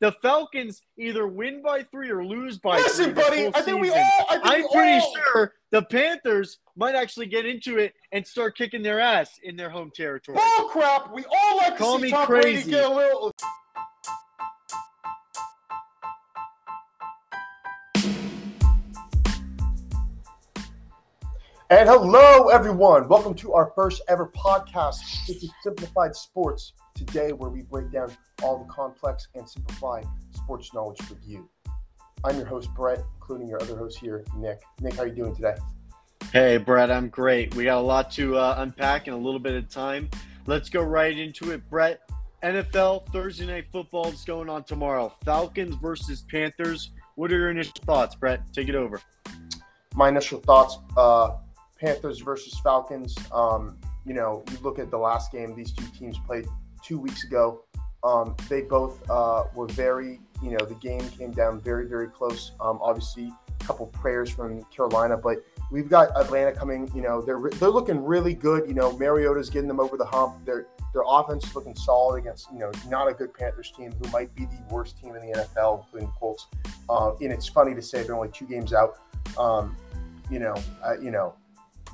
The Falcons either win by three or lose by Listen, three. buddy, I think we all. I we pretty all, sure the Panthers might actually get into it and start kicking their ass in their home territory. Bull crap. We all like Call to see Tom Brady get a little. And hello, everyone. Welcome to our first ever podcast. This is Simplified Sports. Today, where we break down all the complex and simplified sports knowledge for you. I'm your host, Brett, including your other host here, Nick. Nick, how are you doing today? Hey, Brett, I'm great. We got a lot to uh, unpack in a little bit of time. Let's go right into it, Brett. NFL Thursday Night Football is going on tomorrow. Falcons versus Panthers. What are your initial thoughts, Brett? Take it over. my initial thoughts uh panthers versus falcons. Um you know you look at the last game these two teams played two weeks ago. Um they both uh were very you know the game came down very very close. Um obviously a couple prayers from carolina but we've got atlanta coming you know they're they're looking really good. You know mariota's getting them over the hump. Their their offense is looking solid against you know not a good panthers team who might be the worst team in the nfl including colts. Uh, and it's funny to say they're only two games out. Um, you know, uh, you know,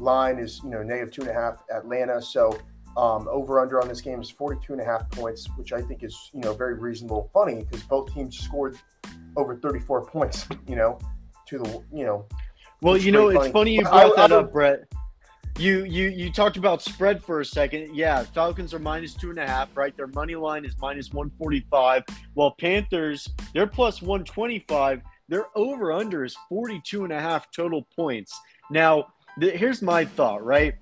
line is you know negative two and a half Atlanta. So um, over under on this game is 42 and a half points, which I think is you know very reasonable. Funny because both teams scored over 34 points. You know, to the you know Well, you know, pretty it's funny. funny you But brought I- that I up, Brett. You you you talked about spread for a second. Yeah, Falcons are minus two and a half, right? Their money line is minus one forty five, while Panthers they're plus one twenty five. Their over under is 42 and a half total points. Now, th- here's my thought, right?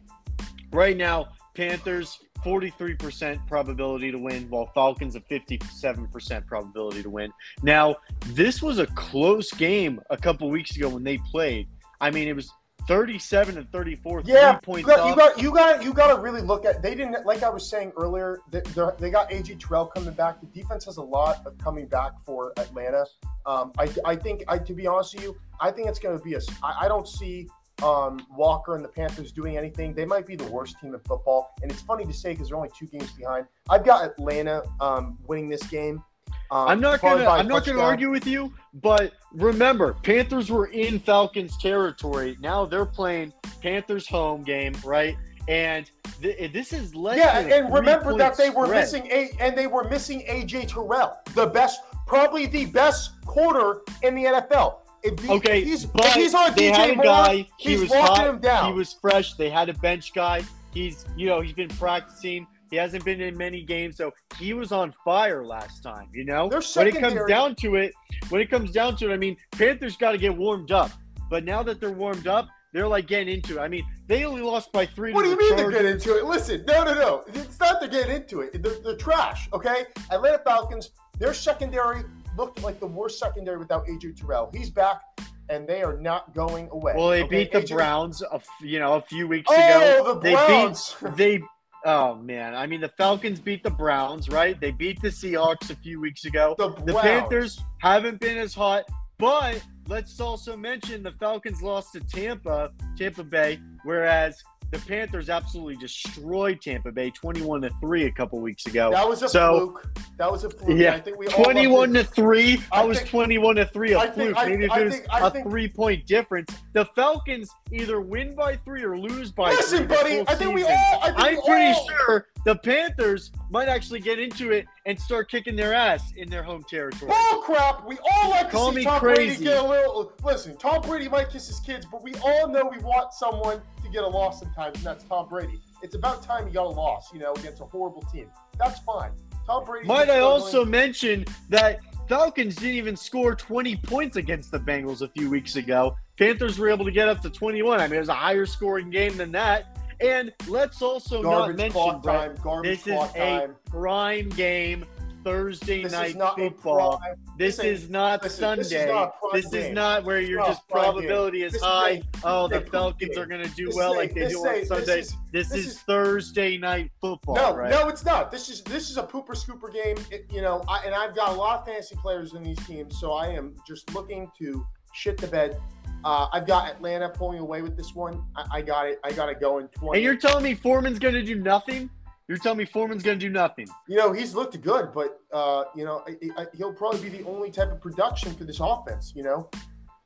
Right now, Panthers 43% probability to win, while Falcons a 57% probability to win. Now, this was a close game a couple weeks ago when they played. I mean, it was 37 and 34, yeah. three You got, you got you got you got to really look at. They didn't like I was saying earlier. They, they got AJ Terrell coming back. The defense has a lot of coming back for Atlanta. Um, I, I think I to be honest with you, I think it's going to be a. I, I don't see um, Walker and the Panthers doing anything. They might be the worst team in football, and it's funny to say because they're only two games behind. I've got Atlanta um, winning this game. Um, I'm not gonna I'm not gonna argue with you, but remember, Panthers were in Falcons territory. Now they're playing Panthers home game, right? And th- this is less Yeah, and remember that they were spread. missing a and they were missing AJ Terrell, the best, probably the best quarter in the NFL. If, he, Okay, if he's, but if he's on they had DJ a Moore, guy. He he's was hot. him down. He was fresh. They had a bench guy. He's you know he's been practicing. He hasn't been in many games, so he was on fire last time. You know, when it comes down to it, when it comes down to it, I mean, Panthers got to get warmed up. But now that they're warmed up, they're like getting into it. I mean, they only lost by three. what do you mean Chargers. get into it? Listen, no, no, no. It's not to get into it. They're, they're trash. Okay, Atlanta Falcons. Their secondary looked like the worst secondary without AJ Terrell. He's back, and they are not going away. Well, they okay? beat the AJ Browns, a f- you know, a few weeks oh, ago. Oh, the They beat- They, oh man, I mean, the Falcons beat the Browns, right? They beat the Seahawks a few weeks ago. the The Panthers haven't been as hot, but let's also mention the Falcons lost to Tampa, Tampa Bay, whereas the Panthers absolutely destroyed Tampa Bay, twenty-one to three a couple weeks ago. That was a So- fluke. That was a fluke. Yeah, I think we all Twenty-one to three. I, I was think- twenty-one to three. A I think- fluke. I- Maybe if it was think- I a think- three-point difference. The Falcons either win by three or lose by Listen, three. this buddy. I think we all. I think I'm we pretty all, sure the Panthers might actually get into it and start kicking their ass in their home territory. Bull crap. We all like to see Tom crazy. Brady get a little. Listen, Tom Brady might kiss his kids, but we all know we want someone get a loss sometimes, and that's Tom Brady. It's about time he got a loss, you know, against a horrible team. That's fine. Tom Brady. Might I also mention that Falcons didn't even score 20 points against the Bengals a few weeks ago. Panthers were able to get up to 21. I mean, it was a higher scoring game than that. And let's also not mention, Brett. Garbage this is clock a prime game Thursday This night football. This This is not listen, Sunday. this is not This is not where a just probability is high. oh, the Falcons game. are going to do well like they do on Sunday. is- This, is, Thursday night football, No, right? no, it's not. This is this is a pooper scooper game. It- you know, I, and I've got a lot of fantasy players in these teams, so I am just looking to shit the bed. Uh, I've got Atlanta pulling away with this one. I, I got it. I got it going. Twenty. And you're telling me Foreman's going to do nothing? You're telling me Foreman's going to do nothing. You know, he's looked good, but uh, you know, I, I, he'll probably be the only type of production for this offense. You know,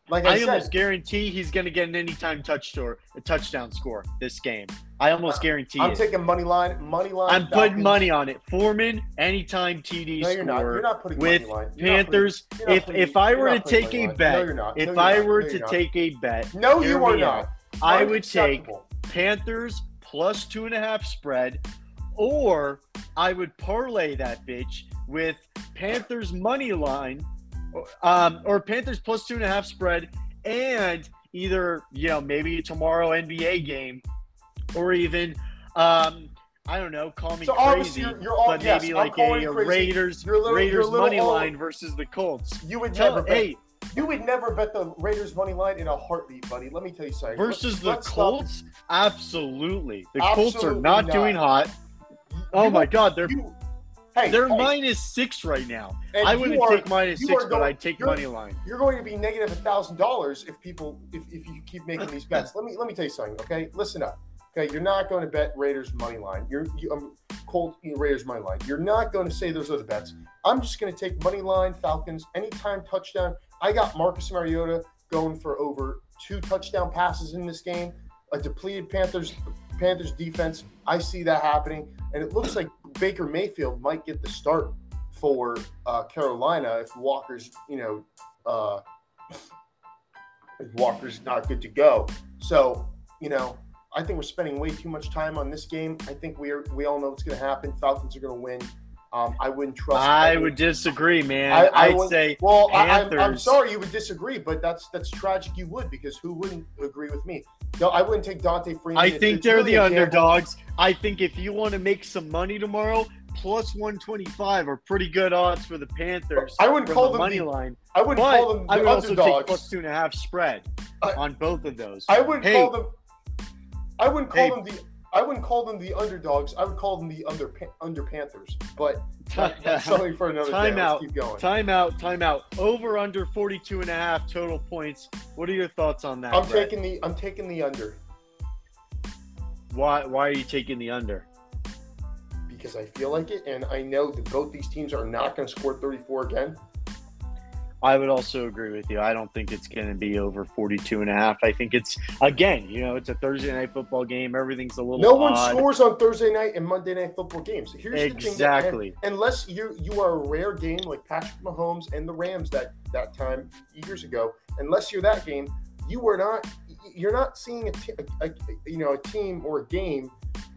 like I, I said, almost guarantee he's going to get an anytime touch score, a touchdown score this game. I almost guarantee I'm it. taking money line, money line. I'm putting money on it. Foreman anytime TD No, you're not. score You're not putting with money line. You're Panthers. putting- if putting- if I were to take a line. bet, no, you're not. if No, I were to take a bet, no, you are not. I would take Panthers plus two and a half spread, or I would parlay that bitch with Panthers money line, um, or Panthers plus two and a half spread, and either you know maybe tomorrow NBA game, or even um, I don't know, call me So crazy, you're, you're all but yes, maybe I'm like a. Raiders little- Raiders money all- line versus the Colts. You would never bet. hey, You would never bet the Raiders money line in a heartbeat, buddy. Let me tell you something. versus Let's- the let's stop- Colts, absolutely. The Colts are not, not. doing hot. Oh my God, they're you- hey, They're hey, minus six right now. and I wouldn't are- take minus six, are but I'd take money line. You're going to be negative a thousand dollars if people if, if you keep making these bets. Let me let me tell you something. Okay, listen up. Okay, you're not going to bet Raiders money line. You're you, um, cold you know, Raiders money line. You're not going to say those other bets. I'm just going to take money line Falcons anytime touchdown. I got Marcus Mariota going for over two touchdown passes in this game. A depleted Panthers Panthers defense. I see that happening, and it looks like Baker Mayfield might get the start for uh, Carolina if Walker's you know uh, if Walker's not good to go. So you know. I think we're spending way too much time on this game. I think we are, we all know what's going to happen. Falcons are going to win. Um, I wouldn't trust. I would disagree, man. I- I I, would say Well, I, I'm, I'm sorry you would disagree, but that's that's tragic. You would because who wouldn't agree with me? No, I wouldn't take D'Onta Foreman. I think they're really the gamble. underdogs. I think if you want to make some money tomorrow, plus 125 are pretty good odds for the Panthers. I wouldn't call the them money the- line. I wouldn't But call them the I would also take underdogs. plus two and a half spread I- on both of those. I wouldn't Hey. call them. I wouldn't call Hey. them the. I wouldn't call them the underdogs. I would call them the under under Panthers. But that, that's something for another Time day. out. Let's keep going. Time out, time out. Over under 42 and a half total points. What are your thoughts on that? I'm Brett? taking the. I'm taking the under Why why are you taking the under? because I feel like it, and I know that both these teams are not going to score 34 again. I would also agree with you. I don't think it's going to be over 42 and a half. I think it's again, you know, it's a Thursday night football game. Everything's a little No one odd. scores on Thursday night and Monday night football games. Here's the thing. that- Exactly. unless you you are a rare game like Patrick Mahomes and the Rams that that time years ago, unless you're that game, you are not you're not seeing a, t- a- a- you know a team or a game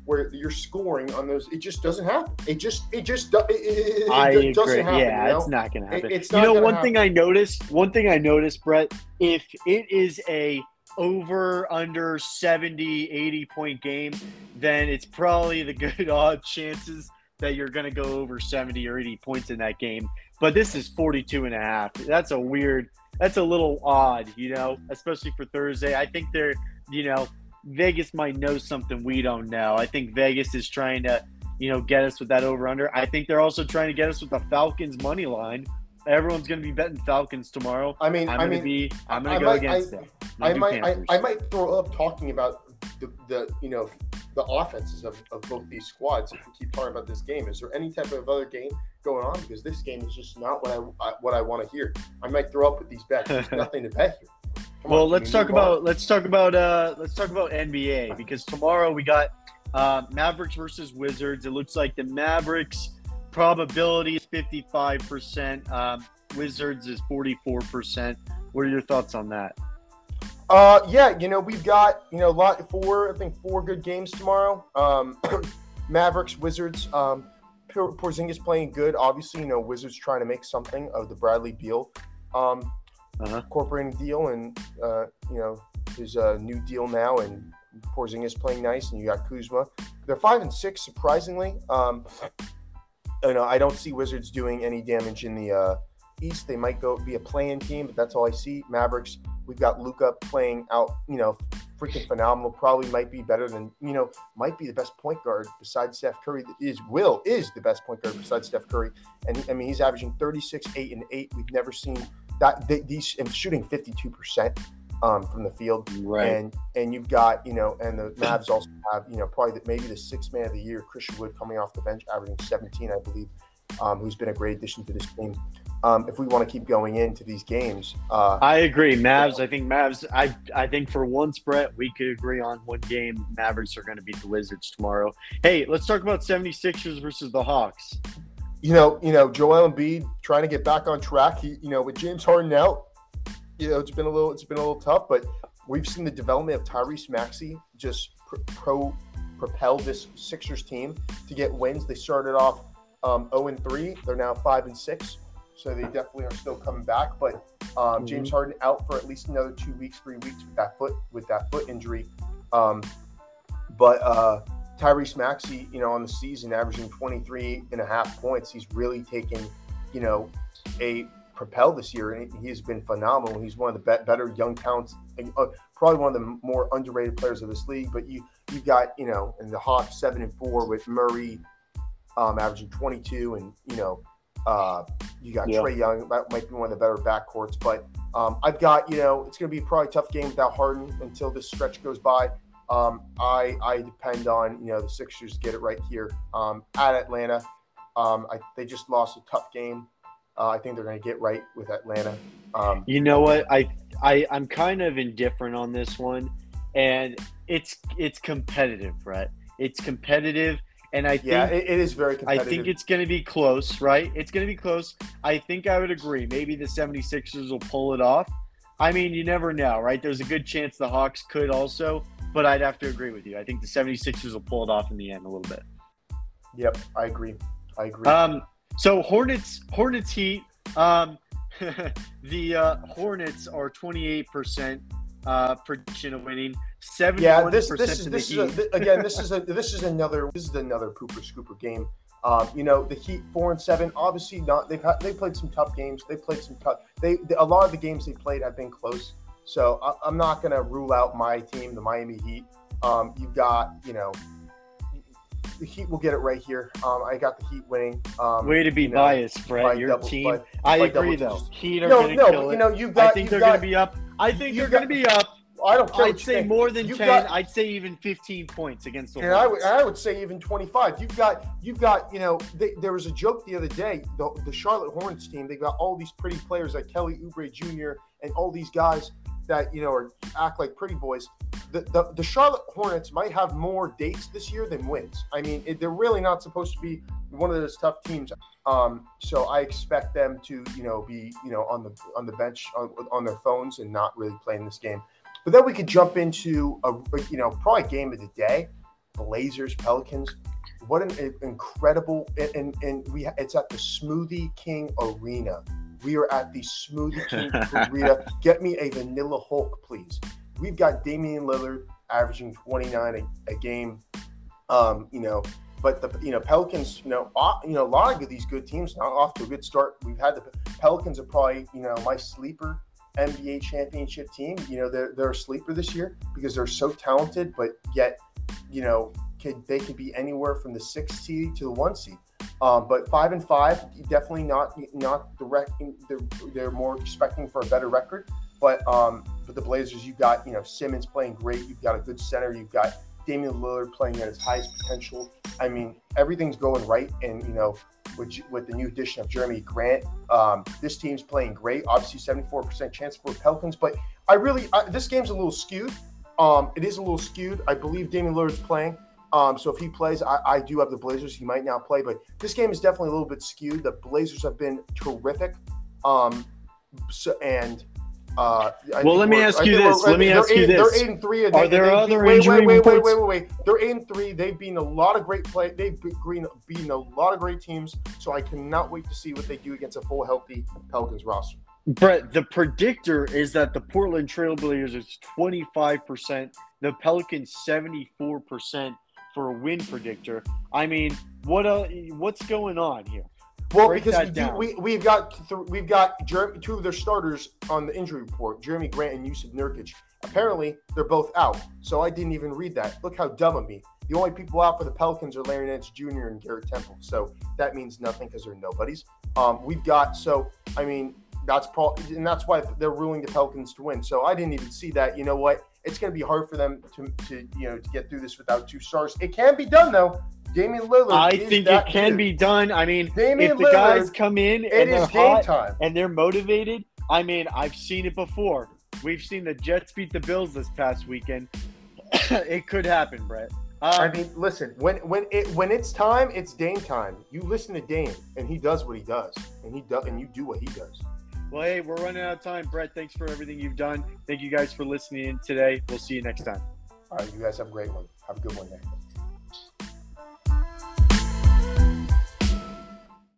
where you're scoring on those. It just doesn't happen. It just it just it, it, I doesn't agree. happen. yeah, you know? it's not going to happen. It- it's you know, one thing I noticed, one thing I noticed, Brett, if it is a over under 70, 80 point game, then it's probably the good odd chances that you're going to go over 70 or 80 points in that game. But this is 42 and a half. That's a weird, that's a little odd, you know, especially for Thursday. I think they're, you know, Vegas might know something we don't know. I think Vegas is trying to, you know, get us with that over under. I think they're also trying to get us with the Falcons money line. Everyone's going to be betting Falcons tomorrow. I mean, I'm I going to mean, be, I'm going to go might- against I- them. I might, I, I might throw up talking about the, the you know the offenses of, of both these squads. If we keep talking about this game, is there any type of other game going on? Because this game is just not what I, I what I want to hear. I might throw up with these bets. There's nothing to bet here. Come well, on, let's talk move on? about let's talk about uh let's talk about NBA because tomorrow we got uh, Mavericks versus Wizards. It looks like the Mavericks probability is fifty five percent. Um, Wizards is forty four percent. What are your thoughts on that? Uh, yeah, you know we've got you know a lot four I think four good games tomorrow. Um, Mavericks, Wizards. Um, Por- Porzingis playing good. Obviously, you know Wizards trying to make something of the Bradley Beal um, Uh-huh. deal, and uh, you know his uh, new deal now, and Porzingis playing nice, and you got Kuzma. They're five and six, surprisingly. Um, you know, I don't see Wizards doing any damage in the uh, East. They might go be a playing team, but that's all I see. Mavericks. We've got Luka playing out. You know, freaking phenomenal. Probably might be better than you know. Might be the best point guard besides Steph Curry. Is Will is the best point guard besides Steph Curry, and I mean he's averaging 36, eight and eight. We've never seen that. They, these and shooting 52 percent. um, from the field. Right. And and you've got you know, and the Mavs also have you know probably the, maybe the sixth man of the year, Christian Wood, coming off the bench, averaging 17, I believe, um, who's been a great addition to this team. Um, if we want to keep going into these games, uh, I agree. Mavs. I think Mavs. I I think for once, Brett, we could agree on one game. Mavericks are going to beat the Wizards tomorrow. Hey, let's talk about 76ers versus the Hawks. You know, you know, Joel Embiid trying to get back on track. He, you know, with James Harden out, you know, it's been a little, it's been a little tough. But we've seen the development of Tyrese Maxey just pro, pro propel this Sixers team to get wins. They started off um, 0 and 3. They're now 5 and 6. So they definitely are still coming back. But um, James Harden out for at least another two weeks, three weeks with that foot with that foot injury. Um, but uh, Tyrese Maxey, you know, on the season averaging 23 and a half points, he's really taken, you know, a propel this year, and he's been phenomenal. He's one of the be- better young talents, and, uh, probably one of the more underrated players of this league. But you you've got you know, in the Hawks seven and four with Murray um, averaging 22, and you know, uh, you got Yeah. Trae Young. That might be one of the better backcourts. But um, I've got you know, it's going to be probably a tough game without Harden until this stretch goes by. Um, I I depend on you know the Sixers to get it right here um, at Atlanta. Um, I, they just lost a tough game. Uh, I think they're going to get right with Atlanta. Um, You know what? I I I'm kind of indifferent on this one, and it's it's competitive, Brett. It's competitive, and I think yeah, it, it is very I think it's going to be close, right? It's going to be close. I think I would agree. Maybe the 76ers will pull it off. I mean, you never know, right? There's a good chance the Hawks could also, but I'd have to agree with you. I think the 76ers will pull it off in the end a little bit. Yep, I agree. I agree. Um, so Hornets, Hornets Heat. Um, the uh, Hornets are 28% uh, prediction of winning. 71% yeah, this this is this is a, again this is a this is another this is another pooper scooper game. Um, you know the Heat four and seven. Obviously not. They've had, they played some tough games. They played some tough. They, they a lot of the games they played have been close. So I, I'm not going to rule out my team, the Miami Heat. Um, you've got you know the Heat will get it right here. Um, I got the Heat winning. Um, Way to be you know, biased, Brett. Your double- team. by- I by agree, double though. digits. Heat are no, going to no, kill but it. you know you've I got think you've they're going to be up. I think you they're going to be up. I don't care. I'd say think. more than You've 10. got- I'd say even 15 points against the And I would, I would say even 25. You've got, you've got, you know, they, there was a joke the other day. The, the Charlotte Hornets team, they've got all these pretty players like Kelly Oubre Jr. and all these guys that you know are act like pretty boys. The, the, the Charlotte Hornets might have more dates this year than wins. I mean, it, they're really not supposed to be one of those tough teams. Um, so I expect them to, you know, be, you know, on the on the bench on, on their phones and not really playing this game. But then we could jump into a, you know, probably game of the day, Blazers Pelicans. What an incredible and, and and we it's at the Smoothie King Arena. We are at the Smoothie King Arena. Get me a Vanilla Hulk, please. We've got Damian Lillard averaging 29 a, a game. Um, you know, but the you know Pelicans, you know, uh, you know, a lot of these good teams not off to a good start. We've had the Pelicans are probably you know my sleeper NBA championship team. You know, they're they're a sleeper this year because they're so talented, but yet, you know, could they could be anywhere from the six seed to the one seed. Um, but five and five, definitely not not direct. They're, they're more expecting for a better record. But um, but the Blazers, you've got you know Simons playing great. You've got a good center. You've got Damian Lillard playing at his highest potential. I mean, everything's going right, and you know, with with the new addition of Jerami Grant, um, this team's playing great. Obviously, seventy four percent chance for Pelicans, but I really I, this game's a little skewed. Um, it is a little skewed. I believe Damian Lillard's playing. Um, so if he plays, I, I do have the Blazers. He might not play, but this game is definitely a little bit skewed. The Blazers have been terrific. Um, so, and uh, Well, let me ask you this. Let me ask they're you this. They're eight and three. and Are they- there they other wait, injury wait, wait, wait, wait, wait, wait. They're eight and three. They've beaten a lot of great play. They've beaten, beaten a lot of great teams. So I cannot wait to see what they do against a full healthy Pelicans roster. Brett, the predictor is that the Portland Trailblazers is 25%, the Pelicans 74% for a win predictor. I mean, what uh, what's going on here? Well, Break because we, do, we we've got th- we've got Jer- two of their starters on the injury report, Jerami Grant and Jusuf Nurkic. Apparently, they're both out. So I didn't even read that. Look how dumb of me. The only people out for the Pelicans are Larry Nance Jr. and Garrett Temple. So that means nothing because they're nobodies. Um, we've got so I mean That's Paul, and that's why they're ruling the Pelicans to win. So I didn't even see that. You know what? It's going to be hard for them to, to you know to get through this without two stars. It can be done though. Damian Lillard. I think it can dude. be done. I mean, Damian if the Lillard, guys come in and they're is game hot time. and they're motivated, I mean, I've seen it before. We've seen the Jets beat the Bills this past weekend. it could happen, Brett. I Uh, mean, listen. When when it when it's time, it's Dame time. You listen to Dame, and he does what he does, and he does, and you do what he does. Well, hey, we're running out of time, Brett. Thanks for everything you've done. Thank you guys for listening in today. We'll see you next time. All right, you guys have a great one. Have a good one there.